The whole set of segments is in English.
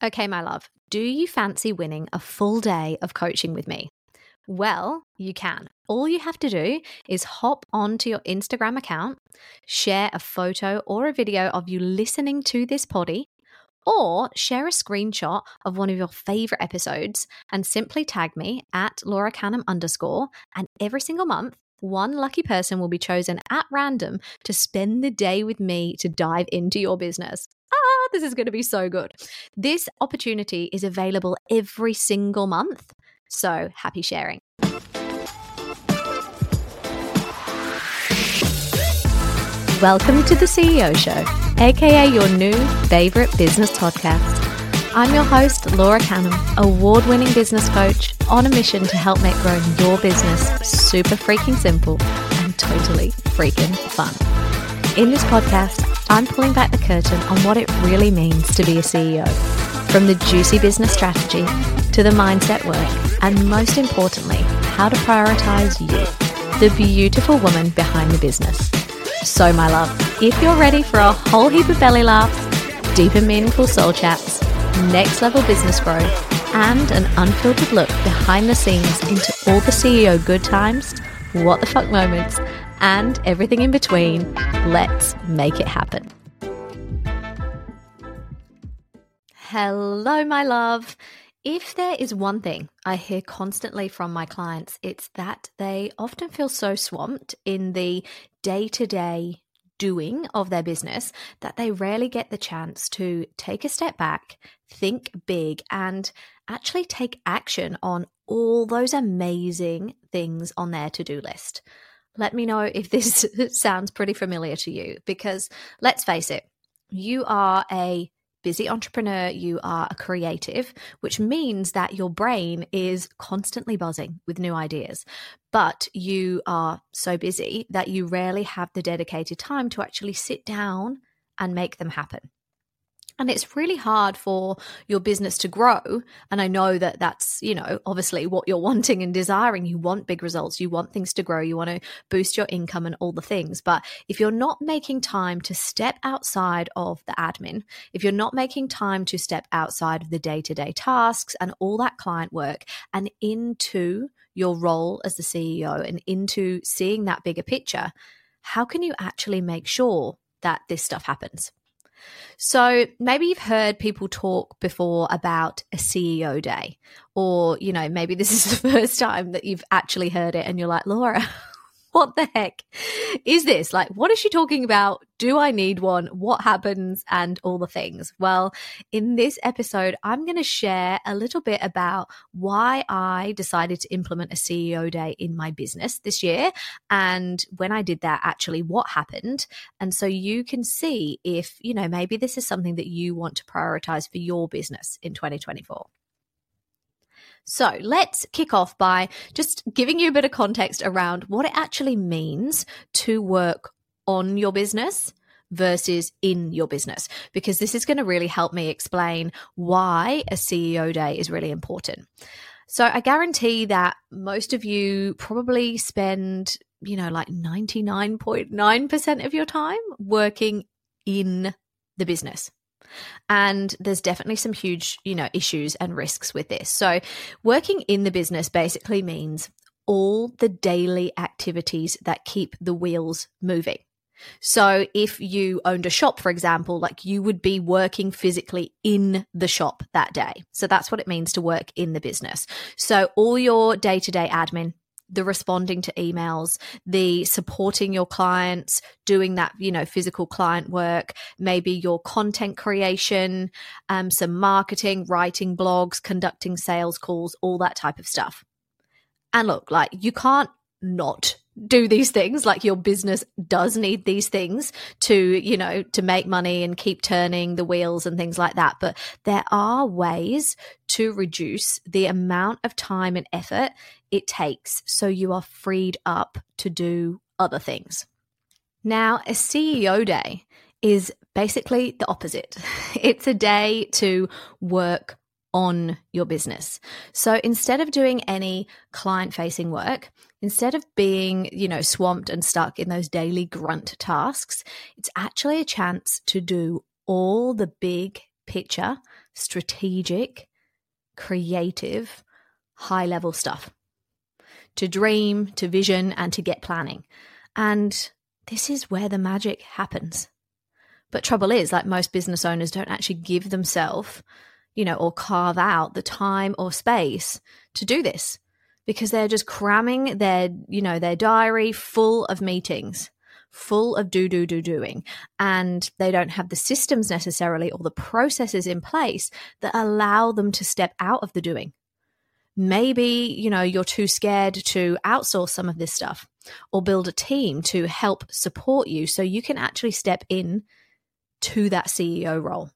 Okay, my love, do you fancy winning a full day of coaching with me? Well, you can. All you have to do is hop onto your Instagram account, share a photo or a video of you listening to this potty, or share a screenshot of one of your favorite episodes and simply tag me at Laura Canham underscore. And every single month, one lucky person will be chosen at random to spend the day with me to dive into your business. Ah, this is going to be so good. This opportunity is available every single month. So happy sharing. Welcome to the CEO Show, aka your new favorite business podcast. I'm your host, Laura Canham, award winning business coach on a mission to help make growing your business super freaking simple and totally freaking fun. In this podcast, I'm pulling back the curtain on what it really means to be a CEO. From the juicy business strategy to the mindset work, and most importantly, how to prioritize you, the beautiful woman behind the business. So, my love, if you're ready for a whole heap of belly laughs, deep and meaningful soul chats, next level business growth, and an unfiltered look behind the scenes into all the CEO good times, what the fuck moments, and everything in between, let's make it happen. Hello, my love. If there is one thing I hear constantly from my clients, it's that they often feel so swamped in the day to day doing of their business that they rarely get the chance to take a step back, think big, and actually take action on all those amazing things on their to do list. Let me know if this sounds pretty familiar to you because let's face it, you are a busy entrepreneur, you are a creative, which means that your brain is constantly buzzing with new ideas. But you are so busy that you rarely have the dedicated time to actually sit down and make them happen. And it's really hard for your business to grow. And I know that that's, you know, obviously what you're wanting and desiring. You want big results. You want things to grow. You want to boost your income and all the things. But if you're not making time to step outside of the admin, if you're not making time to step outside of the day to day tasks and all that client work and into your role as the CEO and into seeing that bigger picture, how can you actually make sure that this stuff happens? So maybe you've heard people talk before about a CEO day, or, you know, maybe this is the first time that you've actually heard it and you're like, Laura, what the heck is this? Like, what is she talking about? Do I need one? What happens? And all the things. Well, in this episode, I'm going to share a little bit about why I decided to implement a CEO day in my business this year. And when I did that, actually, what happened. And so you can see if, you know, maybe this is something that you want to prioritize for your business in 2024. So let's kick off by just giving you a bit of context around what it actually means to work on your business versus in your business, because this is going to really help me explain why a CEO day is really important. So I guarantee that most of you probably spend, you know, like 99.9% of your time working in the business. And there's definitely some huge, you know, issues and risks with this. So, working in the business basically means all the daily activities that keep the wheels moving. So, if you owned a shop, for example, like you would be working physically in the shop that day. So, that's what it means to work in the business. So, all your day to day admin, the responding to emails, the supporting your clients, doing that, you know, physical client work, maybe your content creation, um, some marketing, writing blogs, conducting sales calls, all that type of stuff. And look, like you can't not do these things like your business does need these things to you know to make money and keep turning the wheels and things like that. But there are ways to reduce the amount of time and effort it takes so you are freed up to do other things. Now a ceo day is basically the opposite. It's a day to work on your business. So instead of doing any client facing work, instead of being, you know, swamped and stuck in those daily grunt tasks, it's actually a chance to do all the big picture strategic, creative, high level stuff to dream, to vision, and to get planning. And this is where the magic happens. But trouble is, like most business owners don't actually give themselves, you know, or carve out the time or space to do this because they're just cramming their, you know, their diary full of meetings, full of do, do, do, doing. And they don't have the systems necessarily or the processes in place that allow them to step out of the doing. Maybe, you know, you're too scared to outsource some of this stuff or build a team to help support you so you can actually step in to that CEO role.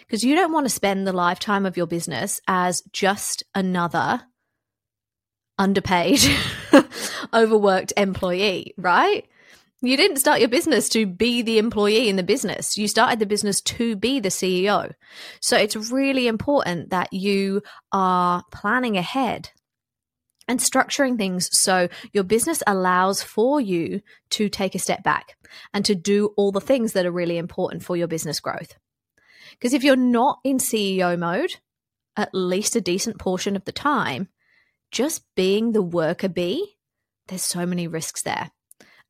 Because you don't want to spend the lifetime of your business as just another underpaid, overworked employee, right? You didn't start your business to be the employee in the business. You started the business to be the CEO. So it's really important that you are planning ahead and structuring things so your business allows for you to take a step back and to do all the things that are really important for your business growth. Because if you're not in CEO mode, at least a decent portion of the time, just being the worker bee, there's so many risks there.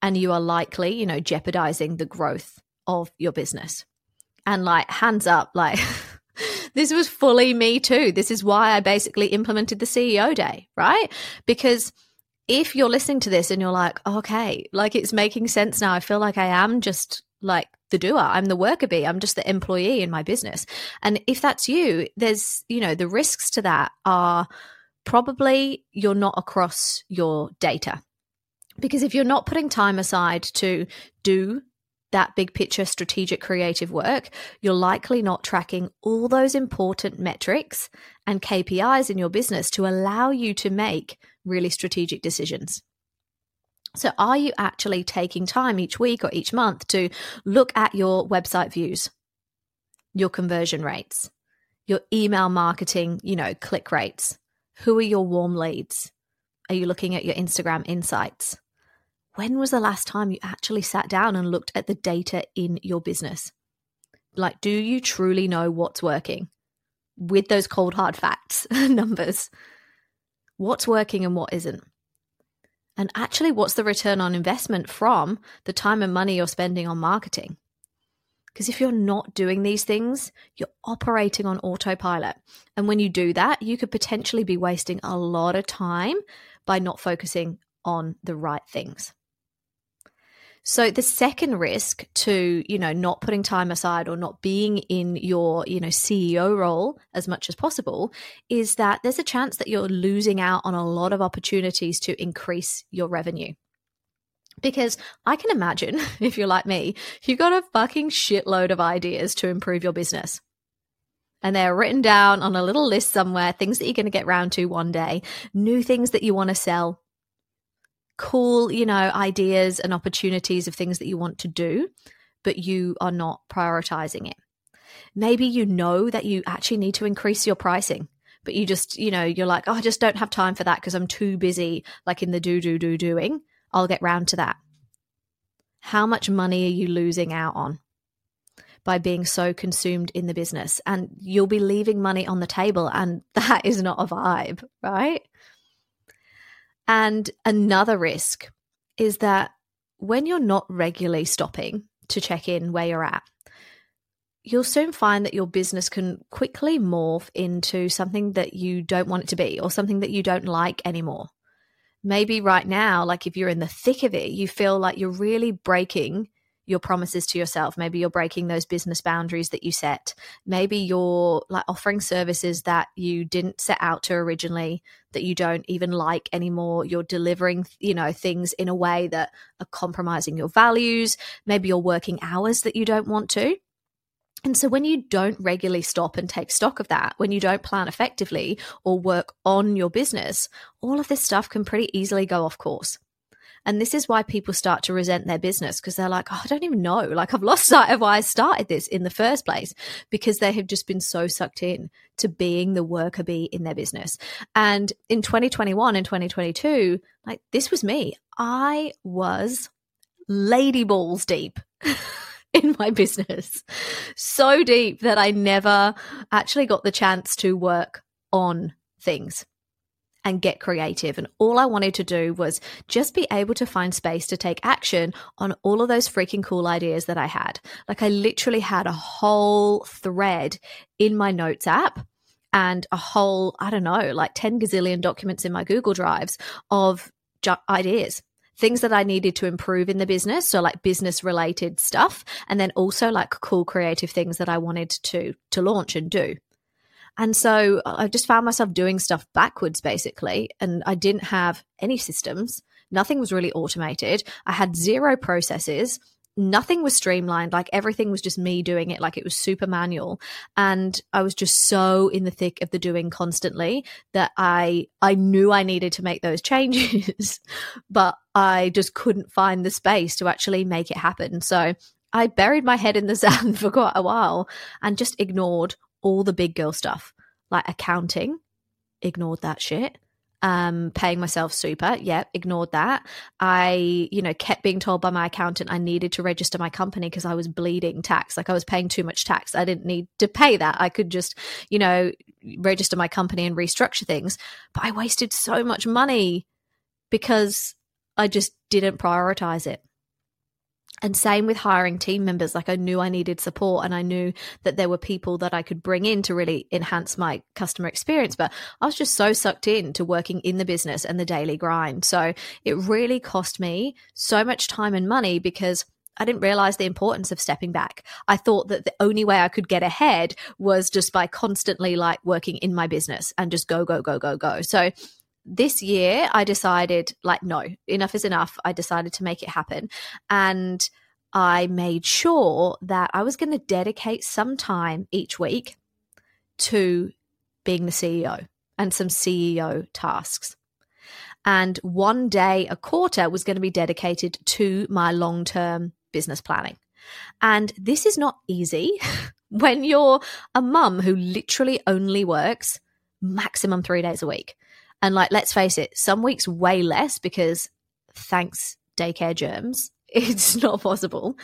And you are likely, you know, jeopardizing the growth of your business. And like, hands up, like, this was fully me too. This is why I basically implemented the CEO day, right? Because if you're listening to this and you're like, okay, like it's making sense now. I feel like I am just like the doer. I'm the worker bee. I'm just the employee in my business. And if that's you, there's, you know, the risks to that are probably you're not across your data. Because if you're not putting time aside to do that big picture strategic creative work, you're likely not tracking all those important metrics and KPIs in your business to allow you to make really strategic decisions. So, are you actually taking time each week or each month to look at your website views, your conversion rates, your email marketing, you know, click rates? Who are your warm leads? Are you looking at your Instagram insights? when was the last time you actually sat down and looked at the data in your business? Like, do you truly know what's working with those cold, hard facts, numbers? What's working and what isn't? And actually, what's the return on investment from the time and money you're spending on marketing? Because if you're not doing these things, you're operating on autopilot. And when you do that, you could potentially be wasting a lot of time by not focusing on the right things. So the second risk to, you know, not putting time aside or not being in your, you know, CEO role as much as possible is that there's a chance that you're losing out on a lot of opportunities to increase your revenue. Because I can imagine if you're like me, you've got a fucking shitload of ideas to improve your business and they're written down on a little list somewhere, things that you're going to get round to one day, new things that you want to sell, cool, you know, ideas and opportunities of things that you want to do, but you are not prioritizing it. Maybe you know that you actually need to increase your pricing, but you just, you know, you're like, oh, I just don't have time for that because I'm too busy, like in the do, do, do, doing. I'll get round to that. How much money are you losing out on? by being so consumed in the business and you'll be leaving money on the table and that is not a vibe right and another risk is that when you're not regularly stopping to check in where you're at, you'll soon find that your business can quickly morph into something that you don't want it to be or something that you don't like anymore. Maybe right now, like if you're in the thick of it, you feel like you're really breaking your promises to yourself. Maybe you're breaking those business boundaries that you set. Maybe you're like offering services that you didn't set out to originally that you don't even like anymore. You're delivering, you know, things in a way that are compromising your values. Maybe you're working hours that you don't want to. And so when you don't regularly stop and take stock of that, when you don't plan effectively or work on your business, all of this stuff can pretty easily go off course. And this is why people start to resent their business because they're like, oh, I don't even know. Like, I've lost sight of why I started this in the first place because they have just been so sucked in to being the worker bee in their business. And in 2021 and 2022, like, this was me. I was lady balls deep. in my business. So deep that I never actually got the chance to work on things and get creative. And all I wanted to do was just be able to find space to take action on all of those freaking cool ideas that I had. Like I literally had a whole thread in my notes app and a whole, I don't know, like 10 gazillion documents in my Google Drives of ju- ideas. Things that I needed to improve in the business, so like business related stuff, and then also like cool creative things that I wanted to to launch and do. And so I just found myself doing stuff backwards, basically. And I didn't have any systems. Nothing was really automated. I had zero processes. Nothing was streamlined. Like everything was just me doing it. Like it was super manual. And I was just so in the thick of the doing constantly that I, I knew I needed to make those changes, but I just couldn't find the space to actually make it happen. So I buried my head in the sand for quite a while and just ignored all the big girl stuff, like accounting, ignored that shit. Um, paying myself super, yep, ignored that. I, you know, kept being told by my accountant I needed to register my company because I was bleeding tax. Like I was paying too much tax. I didn't need to pay that. I could just, you know, register my company and restructure things. But I wasted so much money because I just didn't prioritize it. And same with hiring team members. Like I knew I needed support and I knew that there were people that I could bring in to really enhance my customer experience. But I was just so sucked in to working in the business and the daily grind. So it really cost me so much time and money because I didn't realize the importance of stepping back. I thought that the only way I could get ahead was just by constantly like working in my business and just go, go, go, go, go. So this year I decided like no, enough is enough. I decided to make it happen and I made sure that I was going to dedicate some time each week to being the CEO and some CEO tasks. And one day a quarter was going to be dedicated to my long term business planning. And this is not easy when you're a mum who literally only works maximum three days a week. And like, let's face it, some weeks way less because thanks daycare germs, it's not possible.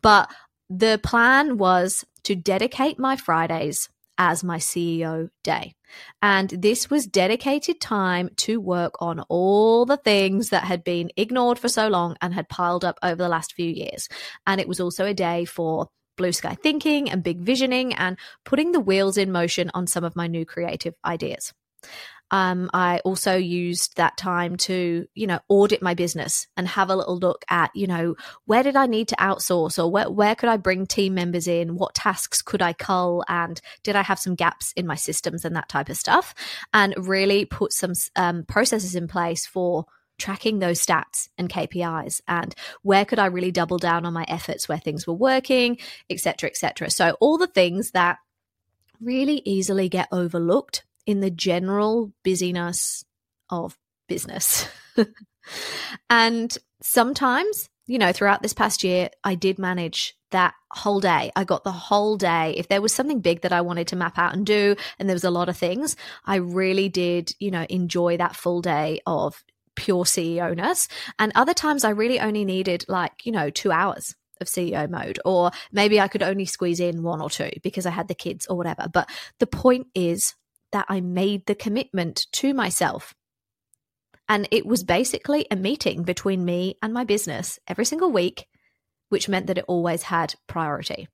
But the plan was to dedicate my Fridays as my CEO day. And this was dedicated time to work on all the things that had been ignored for so long and had piled up over the last few years. And it was also a day for blue sky thinking and big visioning and putting the wheels in motion on some of my new creative ideas um, I also used that time to, you know, audit my business and have a little look at, you know, where did I need to outsource or where, where could I bring team members in? What tasks could I cull? And did I have some gaps in my systems and that type of stuff? And really put some um, processes in place for tracking those stats and KPIs and where could I really double down on my efforts where things were working, etc., etc. So all the things that really easily get overlooked in the general busyness of business. and sometimes, you know, throughout this past year, I did manage that whole day. I got the whole day. If there was something big that I wanted to map out and do, and there was a lot of things, I really did, you know, enjoy that full day of pure CEO ness. And other times I really only needed like, you know, two hours of CEO mode, or maybe I could only squeeze in one or two because I had the kids or whatever. But the point is, that I made the commitment to myself. And it was basically a meeting between me and my business every single week, which meant that it always had priority.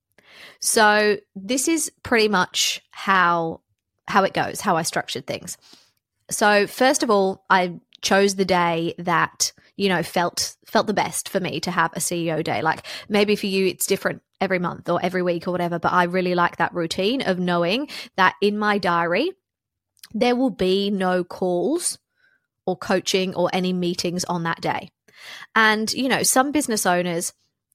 So this is pretty much how how it goes, how I structured things. So first of all, I chose the day that you know felt felt the best for me to have a CEO day. Like maybe for you it's different every month or every week or whatever, but I really like that routine of knowing that in my diary there will be no calls or coaching or any meetings on that day. And, you know, some business owners,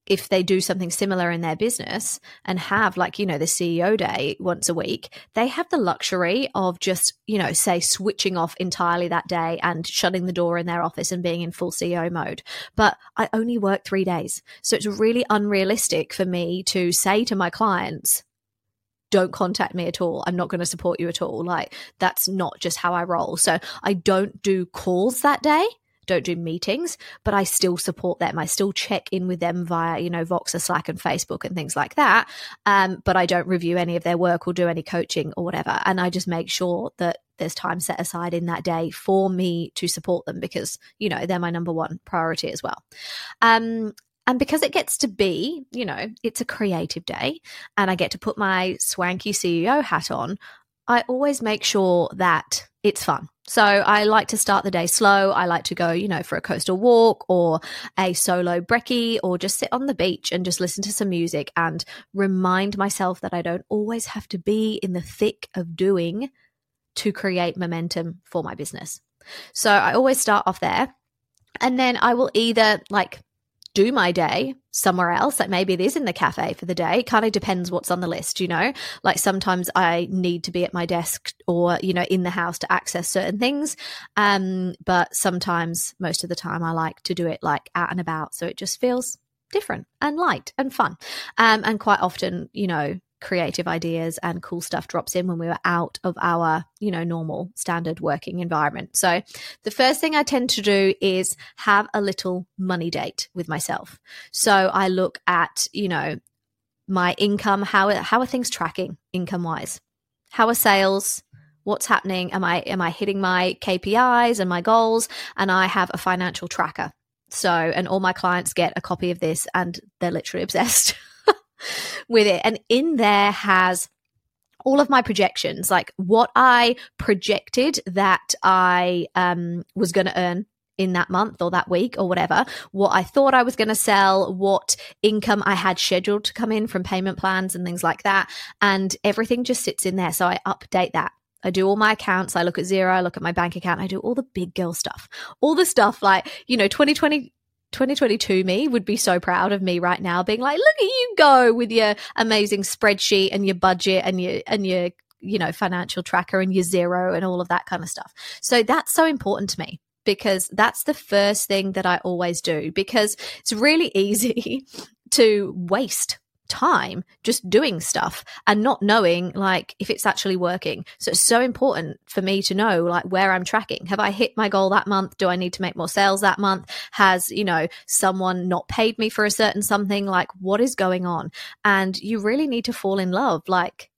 if they do something similar in their business and have like you know the ceo day once a week they have the luxury of just you know say switching off entirely that day and shutting the door in their office and being in full ceo mode but i only work 3 days so it's really unrealistic for me to say to my clients don't contact me at all. I'm not going to support you at all. Like that's not just how I roll. So I don't do calls that day. don't do meetings, but I still support them. I still check in with them via, you know, Voxer, Slack, and Facebook and things like that. Um, but I don't review any of their work or do any coaching or whatever. And I just make sure that there's time set aside in that day for me to support them because, you know, they're my number one priority as well. Um, and because it gets to be, you know, it's a creative day and I get to put my swanky CEO hat on, I always make sure that it's fun. So I like to start the day slow. I like to go, you know, for a coastal walk or a solo brekkie or just sit on the beach and just listen to some music and remind myself that I don't always have to be in the thick of doing to create momentum for my business. So I always start off there. And then I will either like do my day somewhere else. Like maybe it is in the cafe for the day. Kind of depends what's on the list, you know? Like sometimes I need to be at my desk or, you know, in the house to access certain things. Um, but sometimes, most of the time, I like to do it like out and about. So it just feels different and light and fun. Um, and quite often, you know, creative ideas and cool stuff drops in when we were out of our, you know, normal standard working environment. So the first thing I tend to do is have a little money date with myself. So I look at, you know, my income, how how are things tracking income wise? How are sales? What's happening? Am I am I hitting my KPIs and my goals? And I have a financial tracker. So, and all my clients get a copy of this and they're literally obsessed. With it. And in there has all of my projections, like what I projected that I um, was going to earn in that month or that week or whatever, what I thought I was going to sell, what income I had scheduled to come in from payment plans and things like that. And everything just sits in there. So I update that. I do all my accounts. I look at Xero. I look at my bank account. I do all the big girl stuff, all the stuff like, you know, 2020, 2022 me would be so proud of me right now being like look at you go with your amazing spreadsheet and your budget and your and your you know financial tracker and your Xero and all of that kind of stuff. So that's so important to me because that's the first thing that I always do because it's really easy to waste time just doing stuff and not knowing like if it's actually working. So it's so important for me to know like where I'm tracking. Have I hit my goal that month? Do I need to make more sales that month? Has, you know, someone not paid me for a certain something? Like what is going on? And you really need to fall in love like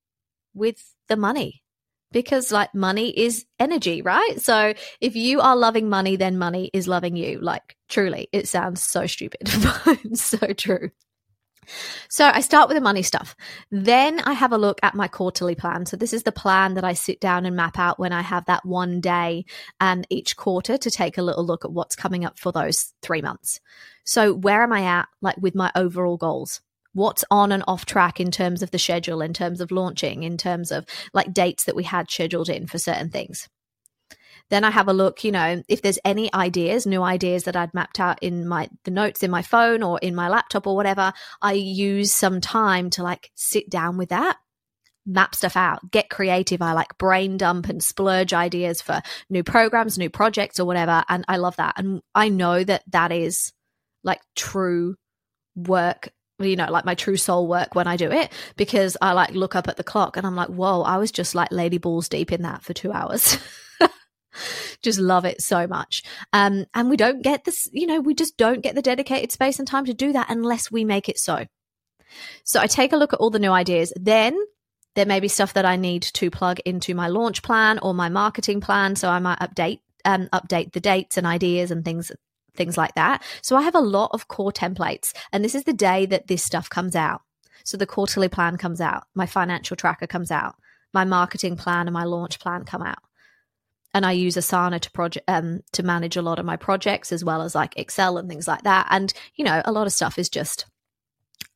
with the money because like money is energy, right? So if you are loving money, then money is loving you. Like truly, it sounds so stupid, but so true. So I start with the money stuff. Then I have a look at my quarterly plan. So this is the plan that I sit down and map out when I have that one day um, each quarter to take a little look at what's coming up for those three months. So where am I at, like with my overall goals? What's on and off track in terms of the schedule, in terms of launching, in terms of like dates that we had scheduled in for certain things. Then I have a look, you know, if there's any ideas, new ideas that I'd mapped out in my the notes in my phone or in my laptop or whatever, I use some time to like sit down with that map stuff out, get creative. I like brain dump and splurge ideas for new programs, new projects, or whatever. And I love that. And I know that that is like true work. You know, like my true soul work when I do it because I like look up at the clock and I'm like, whoa, I was just like lady balls deep in that for two hours. just love it so much. Um, and we don't get this, you know, we just don't get the dedicated space and time to do that unless we make it so. So I take a look at all the new ideas. Then there may be stuff that I need to plug into my launch plan or my marketing plan. So I might update um, update the dates and ideas and things things like that. So I have a lot of core templates, and this is the day that this stuff comes out. So the quarterly plan comes out, my financial tracker comes out, my marketing plan and my launch plan come out and I use Asana to project um, to manage a lot of my projects as well as like Excel and things like that. And you know, a lot of stuff is just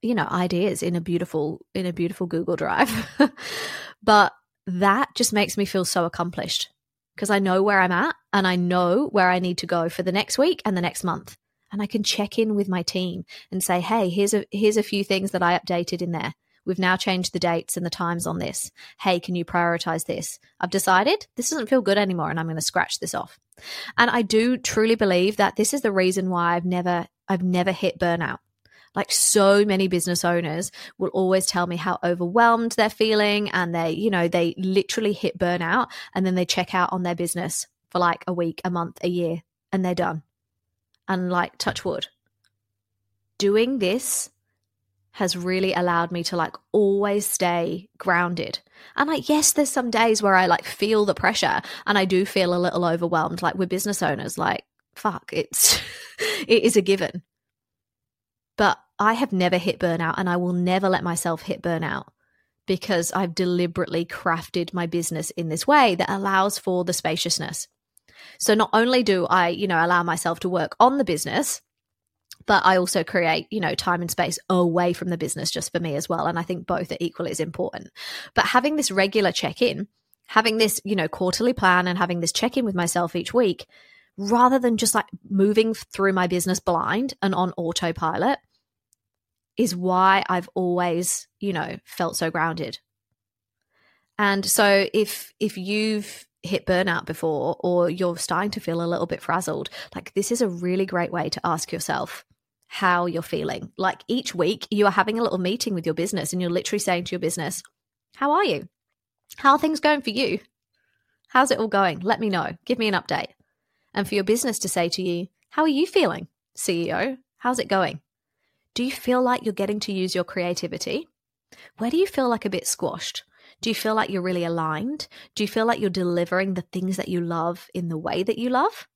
you know ideas in a beautiful in a beautiful Google Drive. but that just makes me feel so accomplished because I know where I'm at and I know where I need to go for the next week and the next month. And I can check in with my team and say, "Hey, here's a here's a few things that I updated in there. We've now changed the dates and the times on this. Hey, can you prioritize this? I've decided this doesn't feel good anymore and I'm going to scratch this off. And I do truly believe that this is the reason why I've never I've never hit burnout. Like so many business owners will always tell me how overwhelmed they're feeling and they, you know, they literally hit burnout and then they check out on their business for like a week, a month, a year and they're done and like touch wood, doing this has really allowed me to like always stay grounded. And like, yes, there's some days where I like feel the pressure and I do feel a little overwhelmed. Like we're business owners, like, fuck, it's, it is a given. But I have never hit burnout and I will never let myself hit burnout because I've deliberately crafted my business in this way that allows for the spaciousness. So not only do I, you know, allow myself to work on the business, but I also create, you know, time and space away from the business just for me as well. And I think both are equally as important. But having this regular check in, having this, you know, quarterly plan and having this check in with myself each week, rather than just like moving through my business blind and on autopilot, is why I've always, you know, felt so grounded. And so if if you've hit burnout before or you're starting to feel a little bit frazzled, like this is a really great way to ask yourself how you're feeling. Like each week you are having a little meeting with your business and you're literally saying to your business, "How are you? How are things going for you? How's it all going? Let me know. Give me an update." And for your business to say to you, "How are you feeling, CEO? How's it going?" Do you feel like you're getting to use your creativity? Where do you feel like a bit squashed? Do you feel like you're really aligned? Do you feel like you're delivering the things that you love in the way that you love?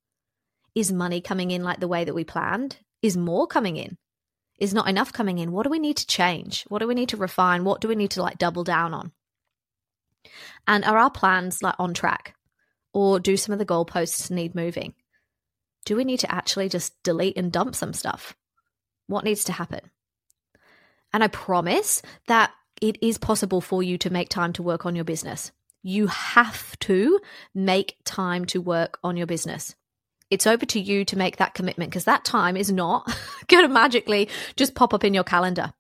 Is money coming in like the way that we planned? Is more coming in? Is not enough coming in? What do we need to change? What do we need to refine? What do we need to like double down on? And are our plans like on track? Or do some of the goalposts need moving? Do we need to actually just delete and dump some stuff? What needs to happen? And I promise that it is possible for you to make time to work on your business. You have to make time to work on your business. It's over to you to make that commitment because that time is not going to magically just pop up in your calendar.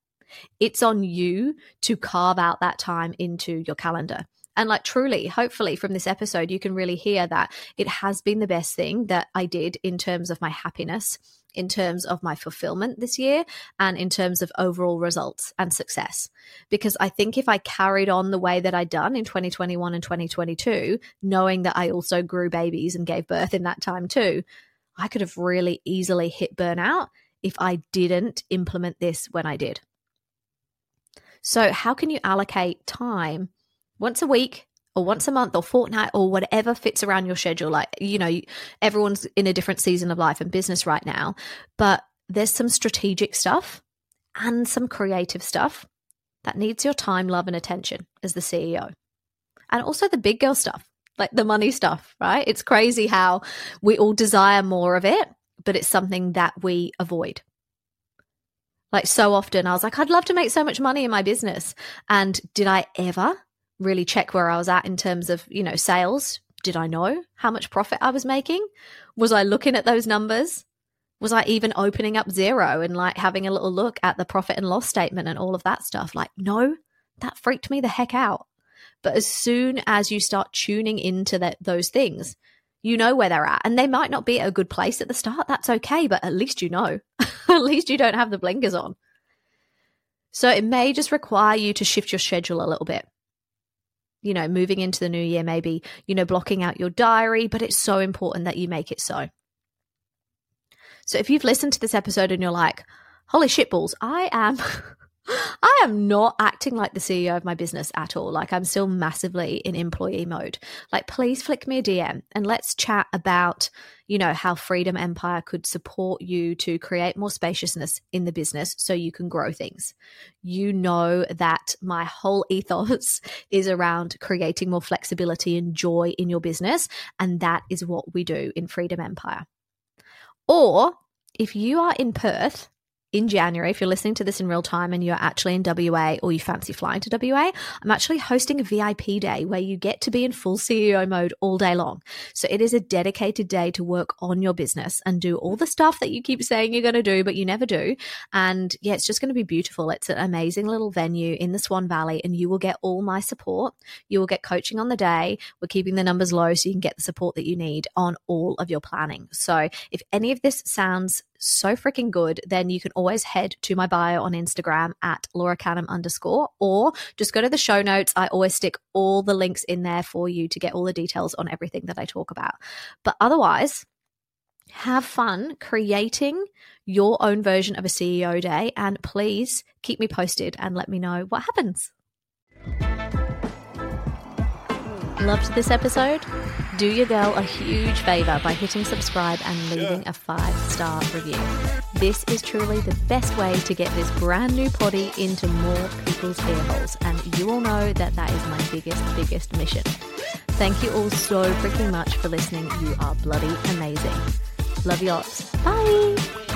It's on you to carve out that time into your calendar. And like truly, hopefully from this episode, you can really hear that it has been the best thing that I did in terms of my happiness in terms of my fulfillment this year and in terms of overall results and success. Because I think if I carried on the way that I'd done in 2021 and 2022, knowing that I also grew babies and gave birth in that time too, I could have really easily hit burnout if I didn't implement this when I did. So, how can you allocate time once a week or once a month or fortnight or whatever fits around your schedule. Like, you know, everyone's in a different season of life and business right now, but there's some strategic stuff and some creative stuff that needs your time, love, and attention as the CEO. And also the big girl stuff, like the money stuff, right? It's crazy how we all desire more of it, but it's something that we avoid. Like so often, I was like, I'd love to make so much money in my business. And did I ever really check where I was at in terms of, you know, sales. Did I know how much profit I was making? Was I looking at those numbers? Was I even opening up Xero and like having a little look at the profit and loss statement and all of that stuff? Like, no, that freaked me the heck out. But as soon as you start tuning into that, those things, you know where they're at. And they might not be at a good place at the start. That's okay. But at least you know. at least you don't have the blinkers on. So it may just require you to shift your schedule a little bit you know, moving into the new year, maybe, you know, blocking out your diary, but it's so important that you make it so. So if you've listened to this episode and you're like, holy shitballs, I am I am not acting like the CEO of my business at all. Like I'm still massively in employee mode. Like please flick me a DM and let's chat about, you know, how Freedom Empire could support you to create more spaciousness in the business so you can grow things. You know that my whole ethos is around creating more flexibility and joy in your business and that is what we do in Freedom Empire. Or if you are in Perth in January, if you're listening to this in real time and you're actually in WA or you fancy flying to WA, I'm actually hosting a VIP day where you get to be in full CEO mode all day long. So it is a dedicated day to work on your business and do all the stuff that you keep saying you're going to do, but you never do. And yeah, it's just going to be beautiful. It's an amazing little venue in the Swan Valley and you will get all my support. You will get coaching on the day. We're keeping the numbers low so you can get the support that you need on all of your planning. So if any of this sounds so freaking good, then you can always head to my bio on Instagram at Laura Canham underscore, or just go to the show notes. I always stick all the links in there for you to get all the details on everything that I talk about. But otherwise, have fun creating your own version of a CEO day, and please keep me posted and let me know what happens. Loved this episode? Do your girl a huge favor by hitting subscribe and leaving a five star review. This is truly the best way to get this brand new potty into more people's earholes, and you all know that that is my biggest, biggest mission. Thank you all so freaking much for listening. You are bloody amazing. Love you lots. Bye.